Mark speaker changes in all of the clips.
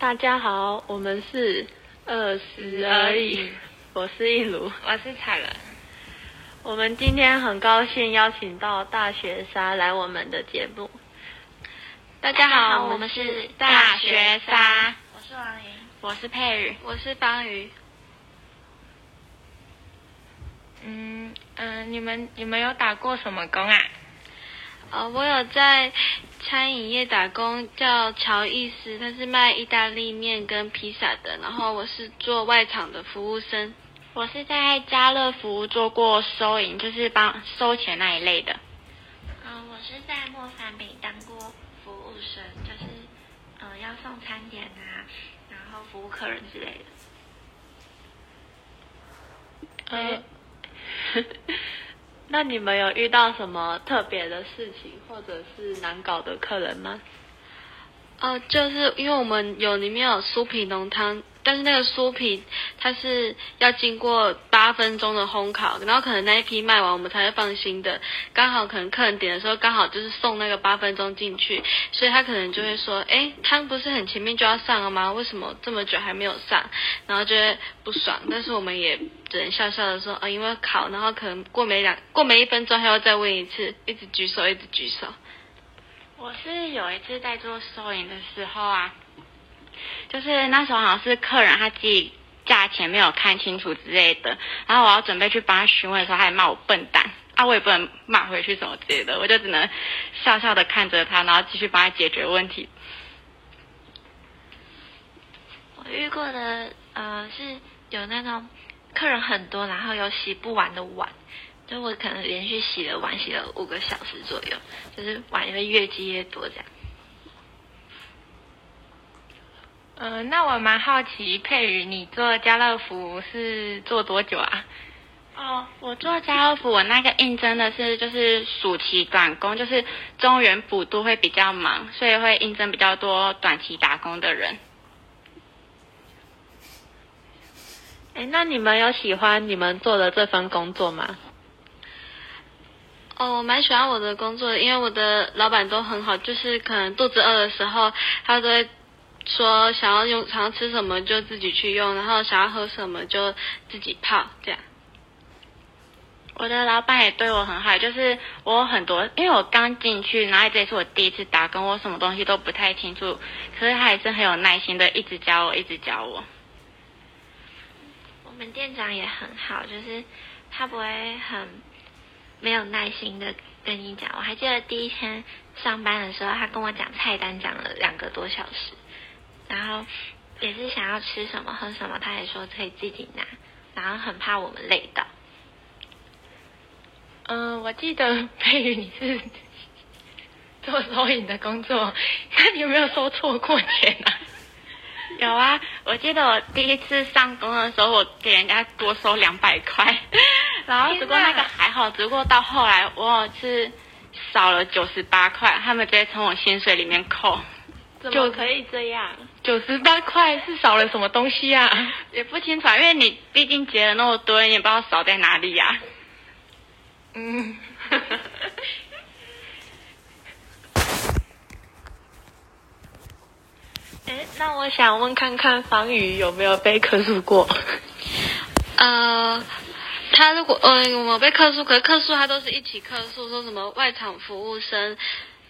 Speaker 1: 大家好，我们是二十而已，我是一如，
Speaker 2: 我是彩人。
Speaker 1: 我们今天很高兴邀请到大学沙来我们的节目。
Speaker 2: 大家好，我们是大学沙。
Speaker 3: 我是王莹，
Speaker 2: 我是佩宇，
Speaker 4: 我是方瑜。
Speaker 2: 嗯嗯，你们你们有打过什么工啊？
Speaker 4: 呃，我有在餐饮业打工，叫乔伊斯，他是卖意大利面跟披萨的。然后我是做外场的服务生。
Speaker 2: 我是在家乐福做过收银，就是帮收钱那一类的。
Speaker 3: 嗯，我是在莫凡饼当过服务生，就是嗯要送餐点啊，然后服务客人之类
Speaker 1: 的。嗯。那你们有遇到什么特别的事情，或者是难搞的客人吗？
Speaker 4: 哦，就是因为我们有里面有酥皮浓汤，但是那个酥皮它是要经过八分钟的烘烤，然后可能那一批卖完，我们才会放新的。刚好可能客人点的时候刚好就是送那个八分钟进去，所以他可能就会说：“哎，汤不是很前面就要上了吗？为什么这么久还没有上？”然后就会不爽。但是我们也只能笑笑的说：“啊，因为烤，然后可能过没两过没一分钟，还要再问一次，一直举手，一直举手。”
Speaker 2: 我是有一次在做收银的时候啊，就是那时候好像是客人他自己价钱没有看清楚之类的，然后我要准备去帮他询问的时候，他还骂我笨蛋啊，我也不能骂回去什么之类的，我就只能笑笑的看着他，然后继续帮他解决问题。
Speaker 3: 我遇过的呃是有那种客人很多，然后有洗不完的碗。就我可能连续洗了碗，洗了五个小时左右，就是碗会越积越多这样。
Speaker 2: 嗯，那我蛮好奇，佩宇，你做家乐福是做多久啊？哦，我做家乐福，我那个应征的是就是暑期短工，就是中原补都会比较忙，所以会应征比较多短期打工的人。
Speaker 1: 哎，那你们有喜欢你们做的这份工作吗？
Speaker 4: 哦，我蛮喜欢我的工作，因为我的老板都很好，就是可能肚子饿的时候，他都会说想要用想要吃什么就自己去用，然后想要喝什么就自己泡这样。
Speaker 2: 我的老板也对我很好，就是我有很多，因为我刚进去，然后这也是我第一次打工，我什么东西都不太清楚，可是他还是很有耐心的，一直教我，一直教我。
Speaker 3: 我们店长也很好，就是他不会很。没有耐心的跟你讲，我还记得第一天上班的时候，他跟我讲菜单讲了两个多小时，然后也是想要吃什么喝什么，他也说可以自己拿，然后很怕我们累到。
Speaker 2: 嗯，我记得佩宇你是做收银的工作，那你有没有收错过钱啊？有啊，我记得我第一次上工的时候，我给人家多收两百块。然后，不过那个还好，只不过到后来我是少了九十八块，他们直接从我薪水里面扣。
Speaker 1: 怎么可以这样？
Speaker 2: 九十八块是少了什么东西啊？也不清楚，因为你毕竟结了那么多，你也不知道少在哪里呀。嗯。
Speaker 1: 哎，那我想问看看方宇有没有被克诉过？
Speaker 4: 呃。他如果呃，我被克诉，可是客诉他都是一起克诉，说什么外场服务生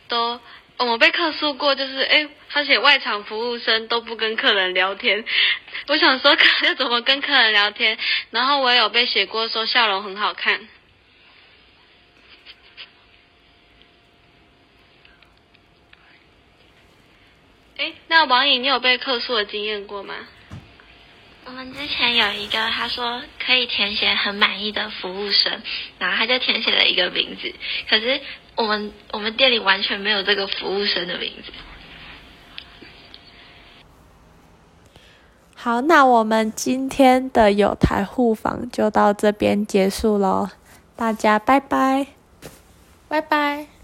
Speaker 4: 都，我被客诉过，就是哎，他写外场服务生都不跟客人聊天，我想说 要怎么跟客人聊天，然后我有被写过说笑容很好看。哎，那王颖，你有被客诉的经验过吗？
Speaker 3: 我们之前有一个，他说可以填写很满意的服务生，然后他就填写了一个名字，可是我们我们店里完全没有这个服务生的名字。
Speaker 5: 好，那我们今天的有台互访就到这边结束喽，大家拜拜，
Speaker 1: 拜拜。